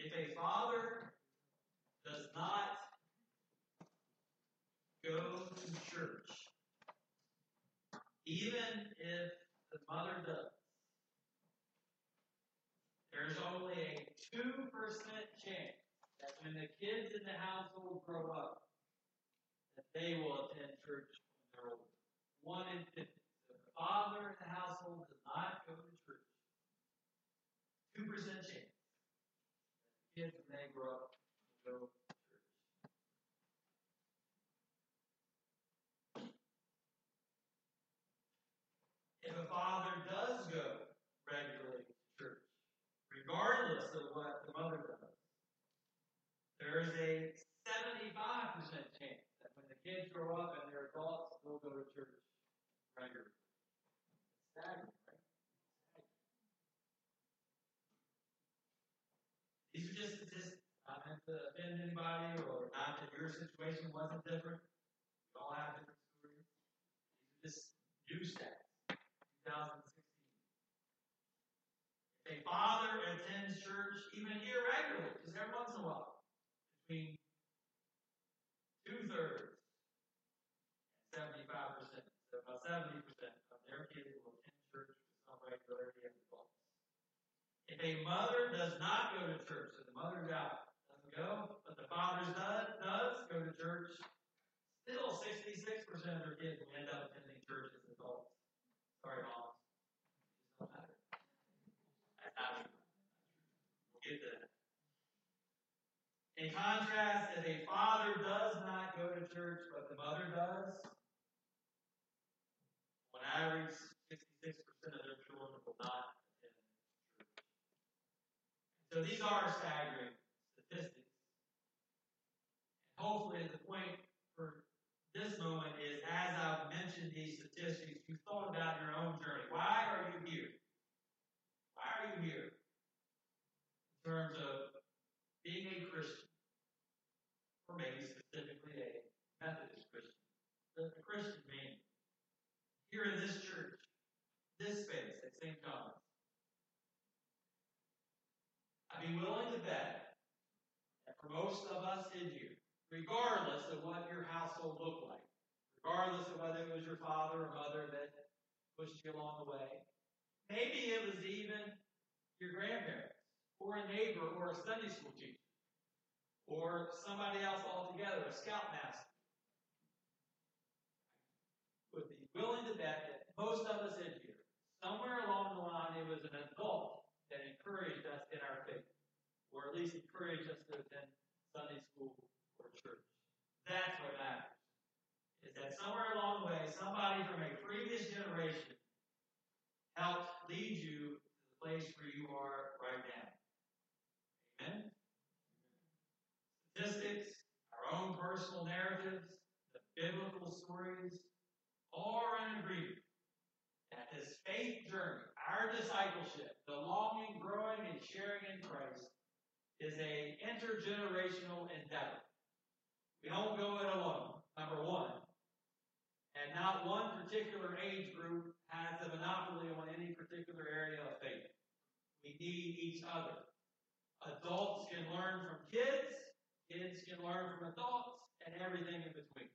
If a father does not go to church, even if the mother does, there's only a 2% chance that when the kids in the household grow up, that they will attend church when they're older. One in 50. So if the father in the household does not go to church, 2% chance kids they grow up go to church. If a father does go regularly to church, regardless of what the mother does, there is a 75% chance that when the kids grow up and they're adults, they'll go to church regularly. It's staggering, right? These are just statistics. Not meant to offend anybody or not that your situation wasn't different. We all have different stories. These are just new stats. 2016. If a father attends church even irregularly, just every once in a while, between two thirds and 75%, so about 70% of their kids will attend church with some regularity as adults. If a mother does not go to church, so the mother's out, go, but the father does, does go to church, still 66% of their kids will end up attending church as adults. Sorry, moms. It doesn't matter. That's not true. We'll get to that. In contrast, if a father does not go to church, but the mother does, on average, 66% of their children will not attend church. So these are staggering hopefully, the point for this moment is as I've mentioned these statistics, you've thought about your own journey. Why are you here? Why are you here? In terms of being a Christian, or maybe specifically a Methodist Christian, the, Christian meaning. Here in this church, this space at St. John's, I'd be willing to bet that for most of us in here, regardless of what your household looked like, regardless of whether it was your father or mother that pushed you along the way, maybe it was even your grandparents, or a neighbor, or a Sunday school teacher, or somebody else altogether, a scoutmaster. Would be willing to bet that most of us in here, somewhere along the line, it was an adult that encouraged us in our faith, or at least encouraged us to attend Sunday school. That's what matters. Is that somewhere along the way, somebody from a previous generation helped lead you to the place where you are right now. Amen? Statistics, our own personal narratives, the biblical stories, all are in agreement that this faith journey, our discipleship, the longing, growing, and sharing in Christ, is a intergenerational endeavor. We don't go it alone, number one. And not one particular age group has a monopoly on any particular area of faith. We need each other. Adults can learn from kids, kids can learn from adults, and everything in between.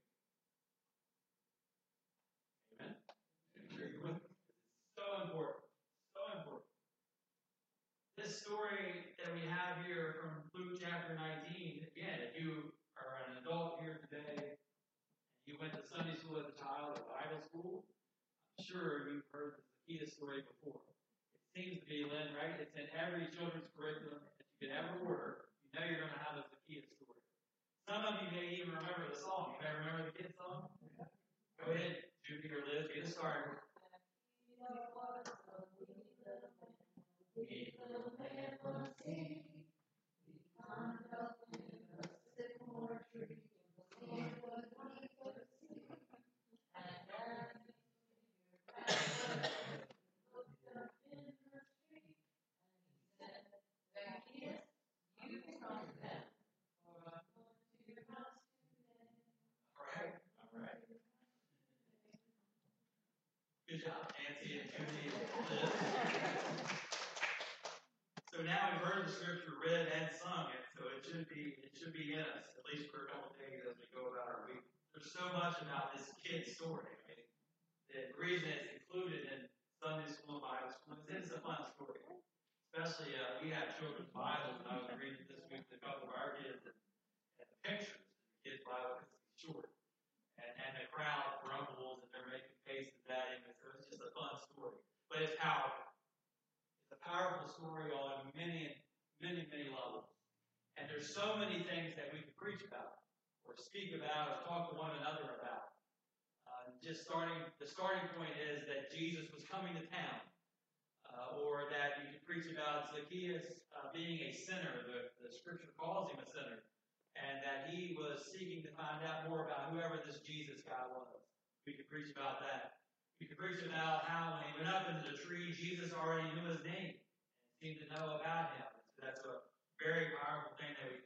Amen? so important. So important. This story that we have here from Luke chapter 19, again, if you adult here today, and you went to Sunday school as a child or Bible school, I'm sure you've heard the Zacchaeus story before. It seems to be, Lynn, right? It's in every children's curriculum that you could ever order. You know you're going to have a Zacchaeus story. Some of you may even remember the song. You may remember the kid song? Go ahead, Judy or Liz, get us started man was he. We climbed up in a sycamore tree to see what he could see. And as he figured looked up in the street, and he said, Zacchaeus, you come down, for I'm going to your house today. All right, all right. Good job, Nancy and Judy and Liz. So now we've heard the scripture read and sung, and so it should be it should be in us at least for a couple of days as we go about our week. There's so much about this kid story. I mean, the reason it's included in Sunday school and Bible school is it's a fun story. Especially uh, we have children's Bibles, and I was reading this week with a couple of our kids and, and the pictures in the kids' Bible because it's short, and and the crowd grumbles and they're making faces at him, and so it's just a fun story, but it's powerful. It's a powerful story on many, many, many levels. And there's so many things that we can preach about, or speak about, or talk to one another about. Uh, just starting, the starting point is that Jesus was coming to town, uh, or that you could preach about Zacchaeus uh, being a sinner. The, the scripture calls him a sinner, and that he was seeking to find out more about whoever this Jesus guy was. We could preach about that. We could preach about how when he went up into the tree, Jesus already knew his name and seemed to know about him. So that's a very powerful thing that we.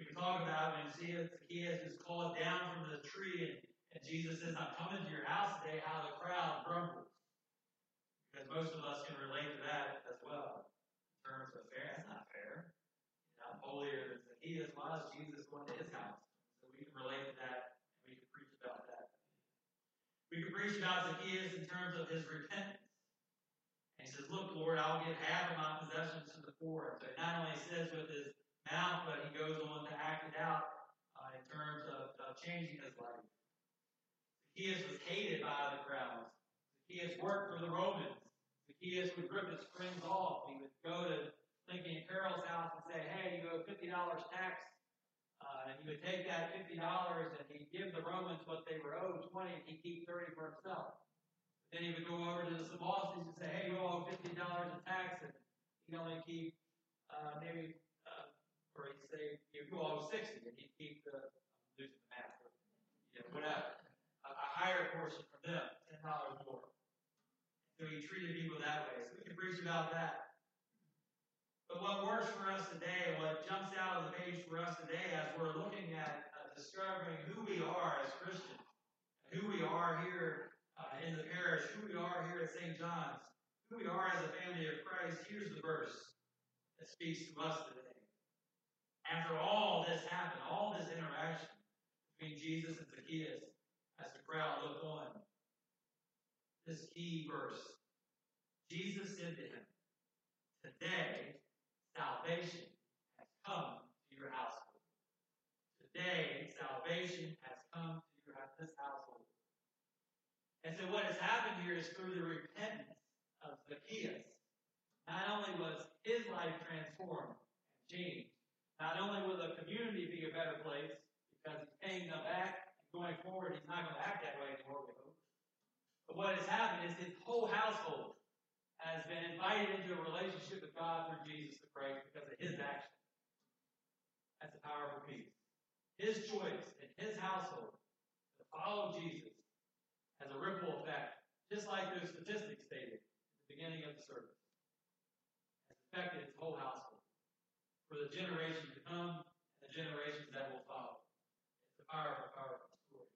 We can talk about when Zacchaeus is called down from the tree and, and Jesus says, I'm coming to your house today, how the crowd grumbles. Because most of us can relate to that as well. In terms of fair, that's not fair. I'm holier than Zacchaeus was, Jesus going to his house. So we can relate to that and we can preach about that. We could preach about Zacchaeus in terms of his repentance. And he says, Look, Lord, I'll give half of my possessions to the poor. So he not only says with his mouth, but he goes on to act it out uh, in terms of, of changing his life. Zacchaeus was hated by the crowds. Zacchaeus worked for the Romans. Zacchaeus would rip his friends off. He would go to Lincoln Carol's house and say, Hey, you owe $50 tax uh, and he would take that fifty dollars and he'd give the Romans what they were owed, twenty, and he'd keep thirty for himself. Then he would go over to the bosses and say, "Hey, you owe fifty dollars in tax," and he'd only keep uh, maybe, or he'd say, "You owe sixty, and he'd keep the I'm losing the math, but, you know, whatever, a, a higher portion from them, ten dollars more. So he treated people that way. So we can preach about that. But what works for us today, what jumps out of the page for us today as we're looking at uh, discovering who we are as Christians, who we are here uh, in the parish, who we are here at St. John's, who we are as a family of Christ, here's the verse that speaks to us today. After all this happened, all this interaction between Jesus and Zacchaeus, as the crowd looked on, this key verse, Jesus said to him, Today, salvation has come to your household. Today, salvation has come to your this household. And so what has happened here is through the repentance of Zacchaeus, not only was his life transformed and changed, not only will the community be a better place because he's paying them back going forward, he's not going to act that way anymore, we. But what has happened is his whole household has been invited into a relationship with God through Jesus the Christ because of his action. That's a powerful piece. His choice in his household to follow Jesus has a ripple effect, just like those statistics stated at the beginning of the service. Has affected his whole household for the generation to come and the generations that will follow. It's a powerful, powerful story.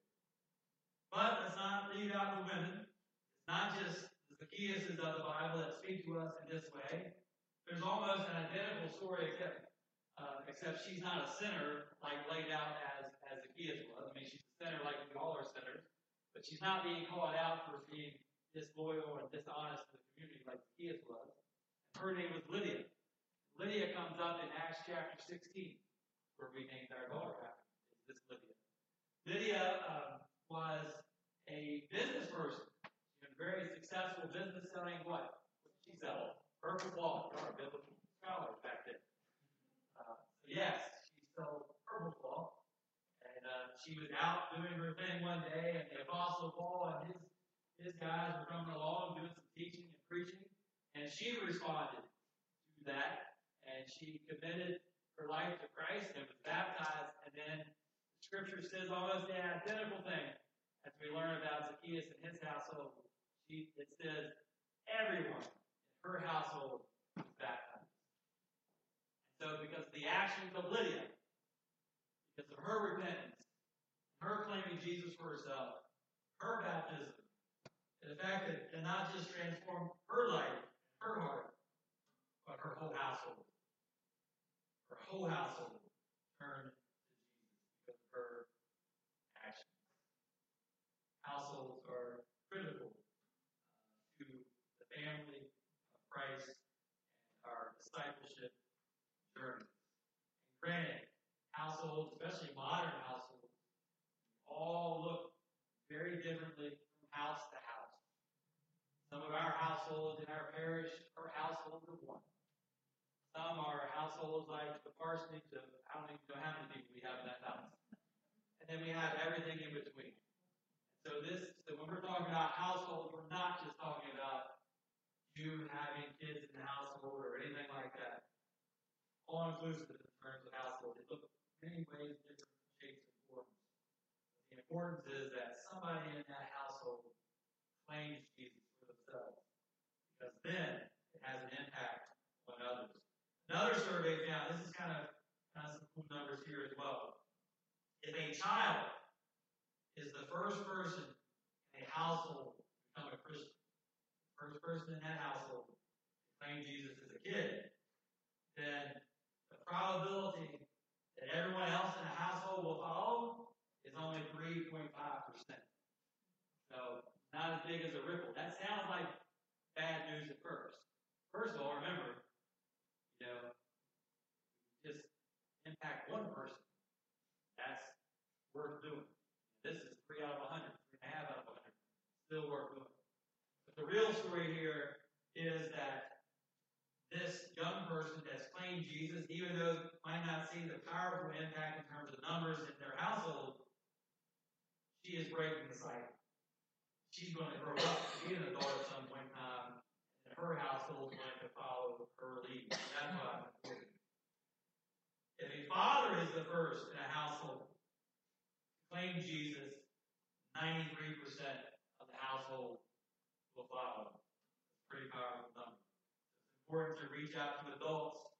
But let's not leave out the women. It's not just the Zacchaeus of the Bible that speak to us in this way. There's almost an identical story, except uh, except she's not a sinner like laid out as as Zacchaeus was. I mean, she's a sinner like we all are sinners, but she's not being called out for being disloyal and dishonest to the community like Zacchaeus was. Her name was Lydia. Lydia comes up in Acts chapter 16, where we named our daughter after. Is this Lydia? Lydia um, was a business person very successful business selling what? She sell? Purple cloth. Our biblical scholars back then. Uh, so yes, she sold purple cloth. And uh, she was out doing her thing one day, and the Apostle Paul and his, his guys were coming along doing some teaching and preaching. And she responded to that, and she committed her life to Christ and was baptized. And then the scripture says almost the identical thing as we learn about Zacchaeus and his household she, it says everyone in her household was baptized. And so, because of the actions of Lydia, because of her repentance, her claiming Jesus for herself, her baptism, and the fact that it not just transformed her life, her heart, but her whole household. Her whole household turned to Jesus because of her actions. Households are critical uh, to the family of Christ and our discipleship journey. And granted, households, especially modern households, all look very differently from house to house. Some of our households in our parish are households of one. Some are households like the parsonage of I don't even know how many people we have in that house. And then we have everything in between. So this so when we're talking about households, we're not just talking about you having kids in the household or anything like that. All inclusive in terms of household. They look many ways, different shapes and forms. But the importance is that somebody in that household claims Jesus for themselves. Because then it has an impact. Another survey found, this is kind of, kind of some cool numbers here as well. If a child is the first person in a household to become a Christian, first person in that household to claim Jesus as a kid, then the probability that everyone else in the household will follow is only 3.5%. So, not as big as a ripple. That sounds like bad news at first. First of all, remember, you know, just impact one person. That's worth doing. This is three out of a hundred, three and a half out of a hundred. Still worth doing. But the real story here is that this young person that's claimed Jesus, even though might not see the powerful impact in terms of numbers in their household, she is breaking the cycle. She's going to grow up to be an adult at some point in time, her household going to follow her lead. That's why. If a father is the first in a household to claim Jesus, 93% of the household will follow. It's pretty powerful number. It's important to reach out to adults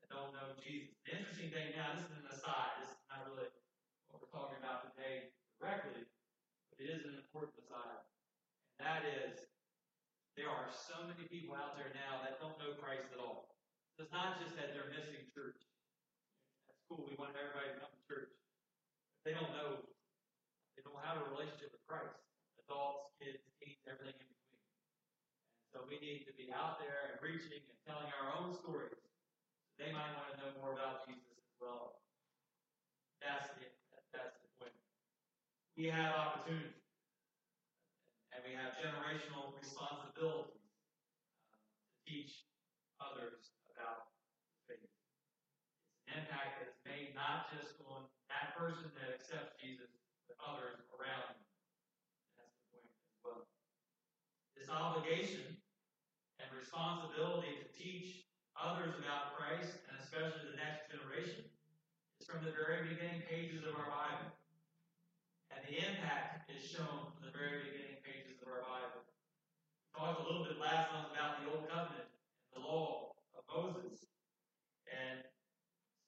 that don't know Jesus. The interesting thing now, this is an aside, this is not really what we're talking about today directly, but it is an important aside. And that is, there are so many people out there now that don't know Christ at all. So it's not just that they're missing church. At school, we want everybody to come to church. They don't know, they don't have a relationship with Christ. Adults, kids, teens, everything in between. And so we need to be out there and reaching and telling our own stories. They might want to know more about Jesus as well. That's the, that's the point. We have opportunity and we have generational responsibilities um, to teach others about faith. It's an impact that is made not just on that person that accepts Jesus, but others around him. That's the point as well. This obligation and responsibility to teach others about Christ, and especially the next generation, is from the very beginning pages of our Bible. And the impact is shown from the very beginning of our Bible. We talked a little bit last month about the Old Covenant and the law of Moses. And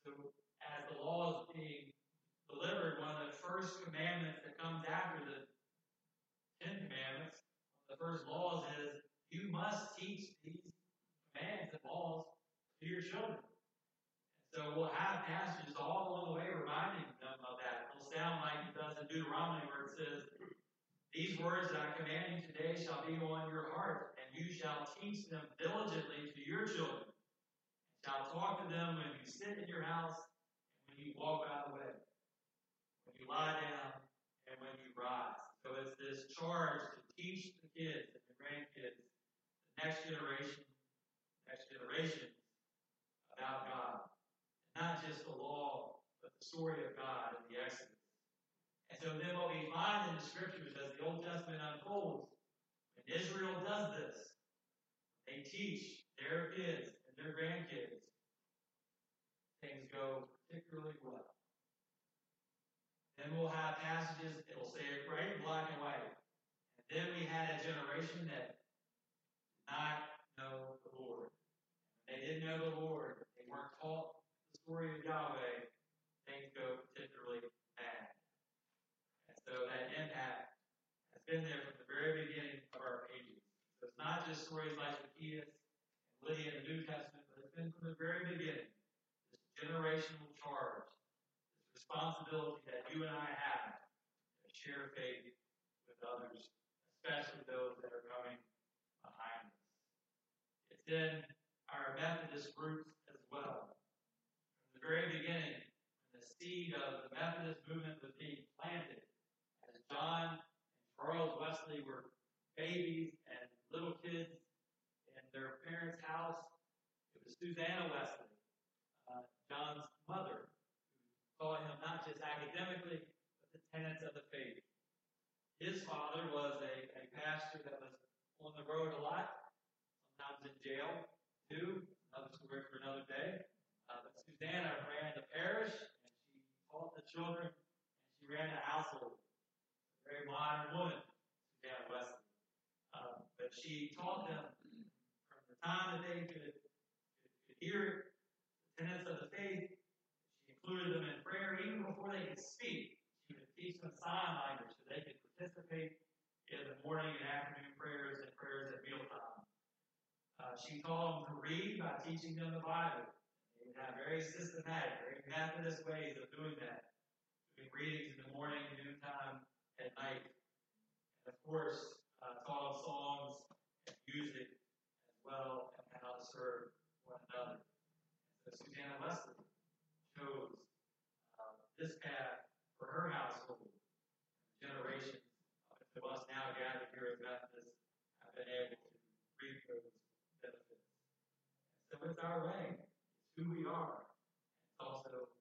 so, as the law is being delivered, one of the first commandments that comes after the Ten Commandments, the first laws is you must teach these commands and laws to your children. So we'll have passages all along the way reminding them of that. It'll sound like it does in Deuteronomy where it says, These words that I command you today shall be on your heart, and you shall teach them diligently to your children. And shall talk to them when you sit in your house and when you walk by the way, when you lie down and when you rise. So it's this charge to teach the kids and the grandkids, the next generation, next generation about God not just the law, but the story of God in the Exodus. And so then what we find in the scriptures as the Old Testament unfolds, when Israel does this, they teach their kids and their grandkids, things go particularly well. Then we'll have passages, that will say it right in black and white. And then we had a generation that did not know the Lord. They didn't know the Lord. They weren't taught the story of Yahweh, things go particularly bad. And so that impact has been there from the very beginning of our pages. So it's not just stories like Zacchaeus and Lydia in the New Testament, but it's been from the very beginning, this generational charge, this responsibility that you and I have to share faith with others, especially those that are coming behind us. It's in our Methodist roots as well. From the very beginning, when the seed of the Methodist movement was being planted, John and Charles Wesley were babies and little kids in their parents' house, it was Susanna Wesley, uh, John's mother, who taught him not just academically, but the tenets of the faith. His father was a, a pastor that was on the road a lot, sometimes in jail too. Another story for another day. Uh, but Susanna ran the parish, and she taught the children, and she ran the household. Very modern woman, Susanna Wesley. Uh, but she taught them from the time that they could, could, could hear the tenets of the faith. She included them in prayer even before they could speak. She would teach them sign language so they could participate in the morning and afternoon prayers and prayers at mealtime. Uh, she taught them to read by teaching them the Bible. They have very systematic, very Methodist ways of doing that. Doing readings in the morning, noontime, at night. And of course, uh, taught them songs and music as well and how to serve one another. And so Susanna Wesley chose uh, this path for her household. Generations of us now gathered here as Methodists have been able to reap those benefits. So it's our way. It's who we are. It's also this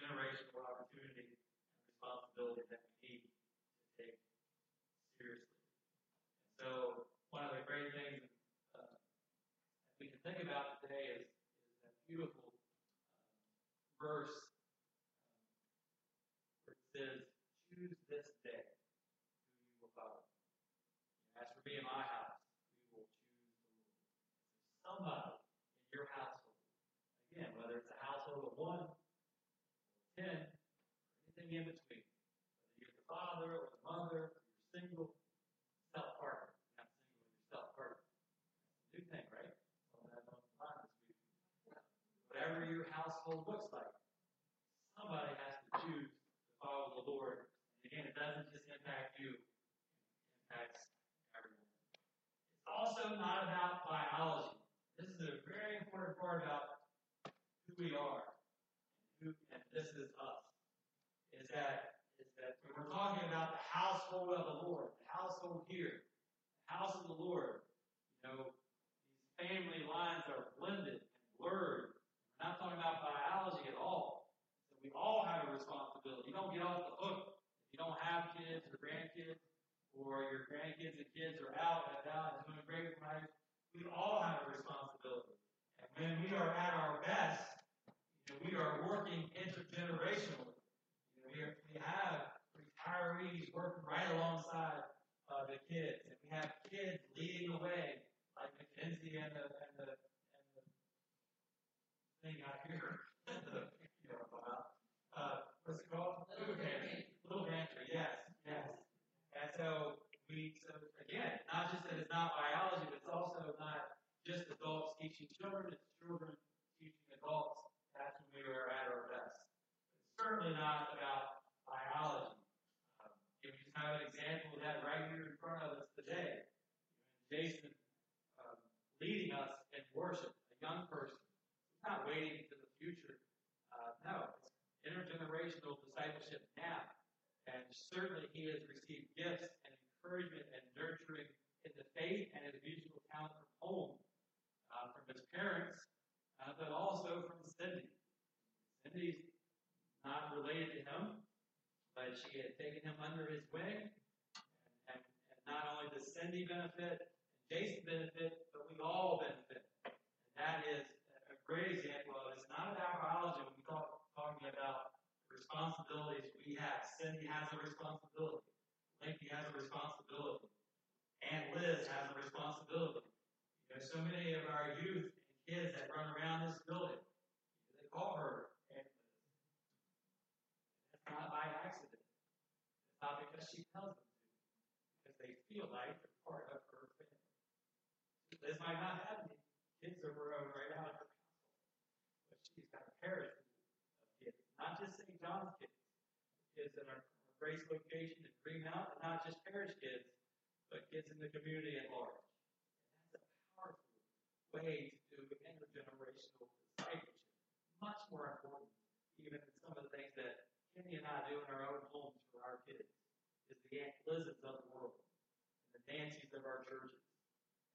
generational opportunity and responsibility that we need to take seriously. And so one of the great things uh, that we can think about today is, is that beautiful uh, verse um, where it says, choose this day who you will follow. As for me and my house, we will choose the Lord. So somebody in your household, again, whether it's a household of one, or ten, or anything in between, whether you're the father or the mother, or you're single, self partner. Not single, you're self partner. That's a new thing, right? Whatever your household looks like, somebody has to choose to follow the Lord. And again, it doesn't just impact you, it impacts everyone. It's also not about biology. This is a very important part about we are. Who, and this is us. Is that is that when we're talking about the household of the Lord, the household here, the house of the Lord, you know, these family lines are blended and blurred. We're not talking about biology at all. So we all have a responsibility. You don't get off the hook if you don't have kids or grandkids, or your grandkids and kids are out and about and doing great life. We all have a responsibility. And when we are at our best, you know, we are working intergenerationally. You know, we, are, we have retirees working right alongside uh, the kids, and we have kids leading the way, like Mackenzie and the and the and the thing out here. the, you know, uh, what's it called? Little pantry. Little pantry. Yes, yes. And so we, so again, not just that it's not biology, but it's also not just adults teaching children, it's children teaching adults. That's when we are at our best. It's certainly not about biology. Um, if we have an example of that right here in front of us today, Jason um, leading us in worship, a young person, he's not waiting to the future. Uh, no, it's intergenerational discipleship now. And certainly he has received gifts and encouragement and nurturing in the faith and his musical talent from home, uh, from his parents, uh, but also from Cindy. Cindy's not related to him, but she had taken him under his wing. And, and, and not only does Cindy benefit, Jason benefit, but we all benefit. And that is a great example of it's not about biology when we talk talking about responsibilities we have. Cindy has a responsibility. Linky has a responsibility. And Liz has a responsibility. You know, so many of our youth and kids that run around this building, they call her Aunt Liz. That's not by accident. It's not because she tells them to. Because they feel like they're part of her family. Liz might not have any kids of her own right now in her household. just St. John's kids, kids in our, our Grace location in Green Mountain, not just parish kids, but kids in the community at large. And that's a powerful way to do intergenerational discipleship. Much more important, even than some of the things that Kenny and I do in our own homes for our kids, is the Aunt Liz's of the world, and the Nancy's of our churches,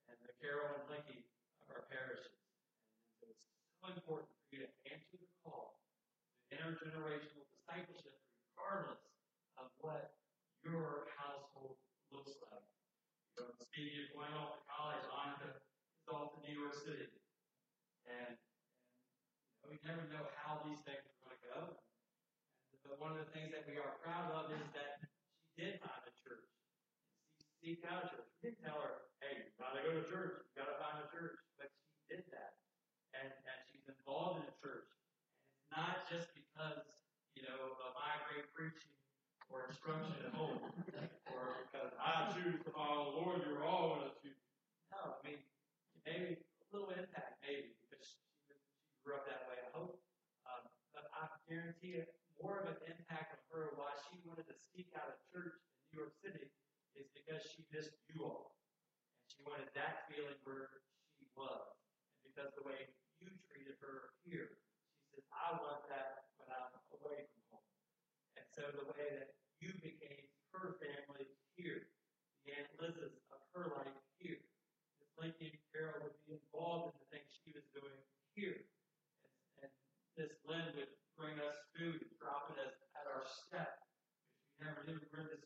and the Carol and Linky of our parishes. And so it's so important for you to answer the call to intergenerational discipleship, regardless of what your household looks like. You know, speaking of going off to college, Annika is off to New York City. And, and you know, we never know how these things are going to go. And, but one of the things that we are proud of is that she did find a church. She seeked out a church. We didn't tell her, hey, go to church, you gotta find a church. Corinthians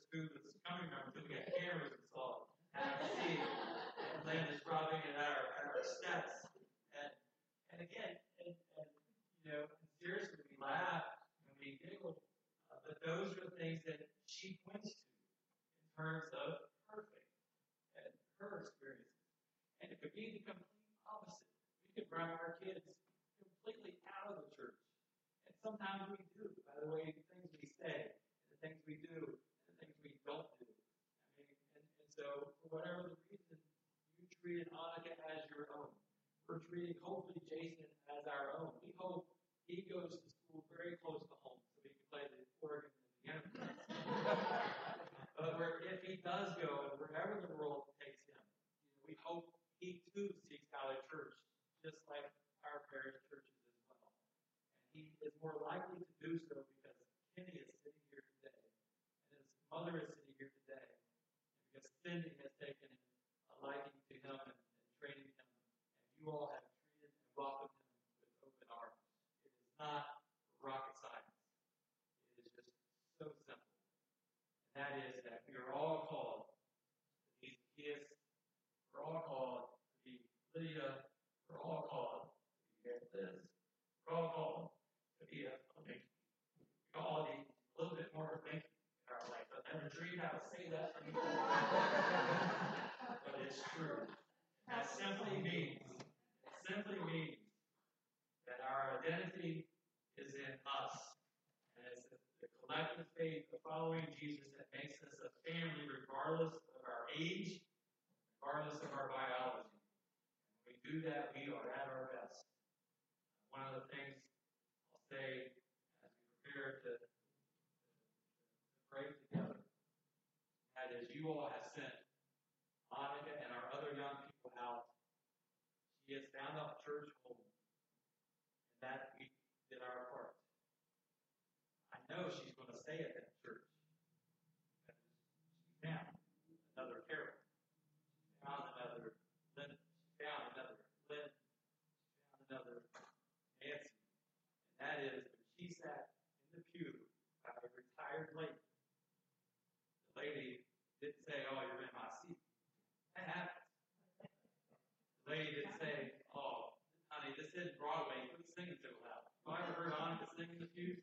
Treating, hopefully, Jason as our own. We hope he goes to school very close to home so he can play the organ and the piano. but if he does go, and wherever the world takes him, you know, we hope he too seeks out a church, just like our parish churches as well. And he is more likely to do so because Kenny is sitting here today, and his mother is sitting here today, and because Cindy has taken a liking to him and, and training him, you all have treated and welcomed him with open arms. It is not rocket science. It is just so simple. And that is that we are all called to be Zacchaeus. We're all called to be Lydia. We're all called to be Liz. We're all called to be a, a We all need a little bit more Mickey in our life. I've never dreamed I would say that. but it's true. That simply means, simply means that our identity is in us. And it's the, collective faith of following Jesus that makes us a family regardless of our age, regardless of our biology. When we do that, we are at our best. One of the things I'll say as we prepare to, to, to pray together, that is, you all have sent Monica and our other young people out. Has found a church home and that we did our part. I know she's going to stay at that church. because found another Carol. She found another Lynn. She found another Lynn. She found another Nancy. And that is when she sat in the pew by a retired lady. The lady didn't say, Oh, you're in my seat. That happens. The lady didn't isn't Broadway. Quit singing so loud. Have I ever heard Annika sing in the pews?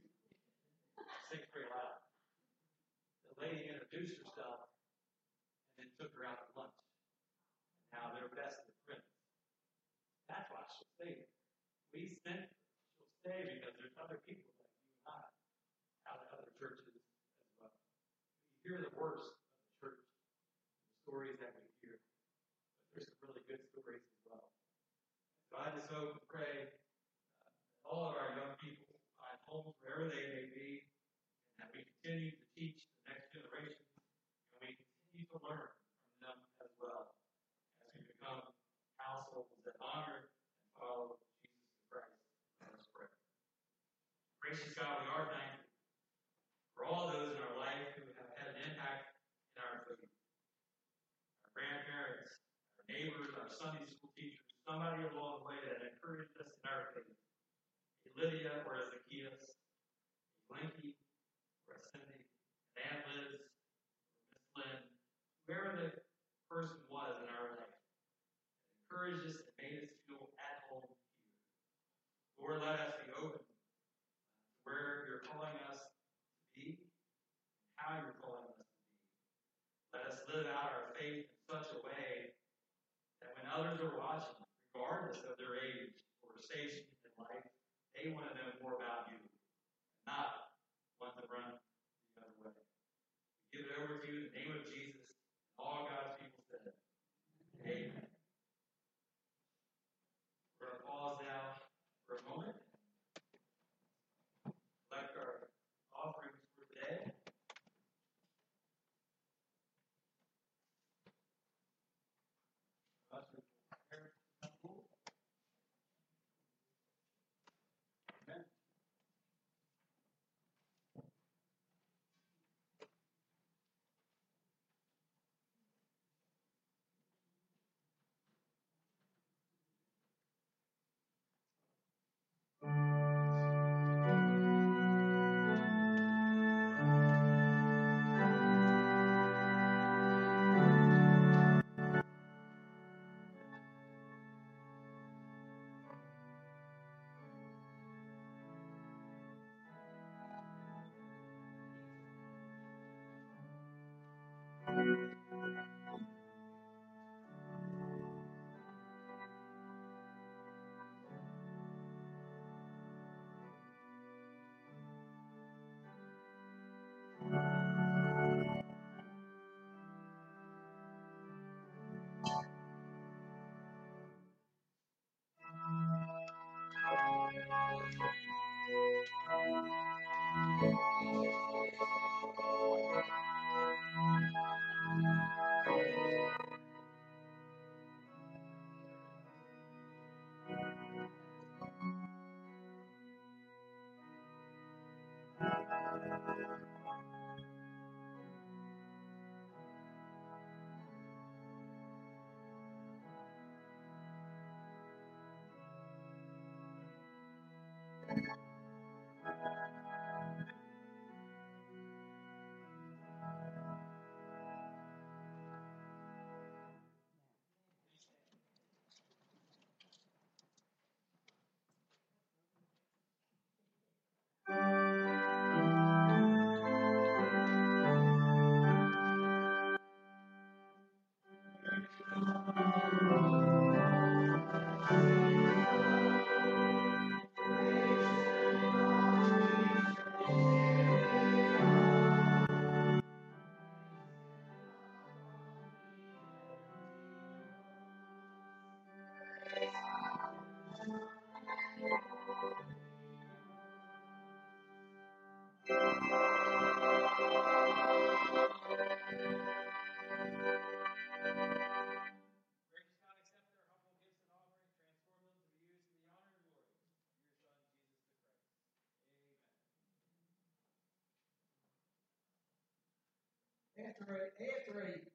She pretty loud. The lady introduced herself and then took her out to lunch. And now they're best of friends. That's why she'll stay. We sent her. She'll stay because there's other people like you and I out at other churches as well. We hear the worst of the church, the stories that we hear. But there's some really good stories as well. I just hope and pray uh, that all of our young people find homes wherever wherever they may be, and that we continue to teach the next generation, and we continue to learn from them as well, as we become households that honor and follow Jesus Christ. Let us pray. Gracious God, we are thankful for all those in our life who have had an impact in our faith. Our grandparents, our neighbors, our Sunday school teachers, somebody along the way that encouraged us in our faith. A Lydia or a Zacchaeus, a Blinky or a Cindy, an Aunt Liz or Miss Lynn, whoever the person was in our life encouraged us and made us feel at home here. Lord, let us be open to where you're calling us to be and how you're calling us to be. Let us live out our faith in such a way that when others are watching, regardless of their age in life, they want to know more about you, not want to run the other way. We give it over to you in the name of Jesus, all God's people said, Amen. After a, after a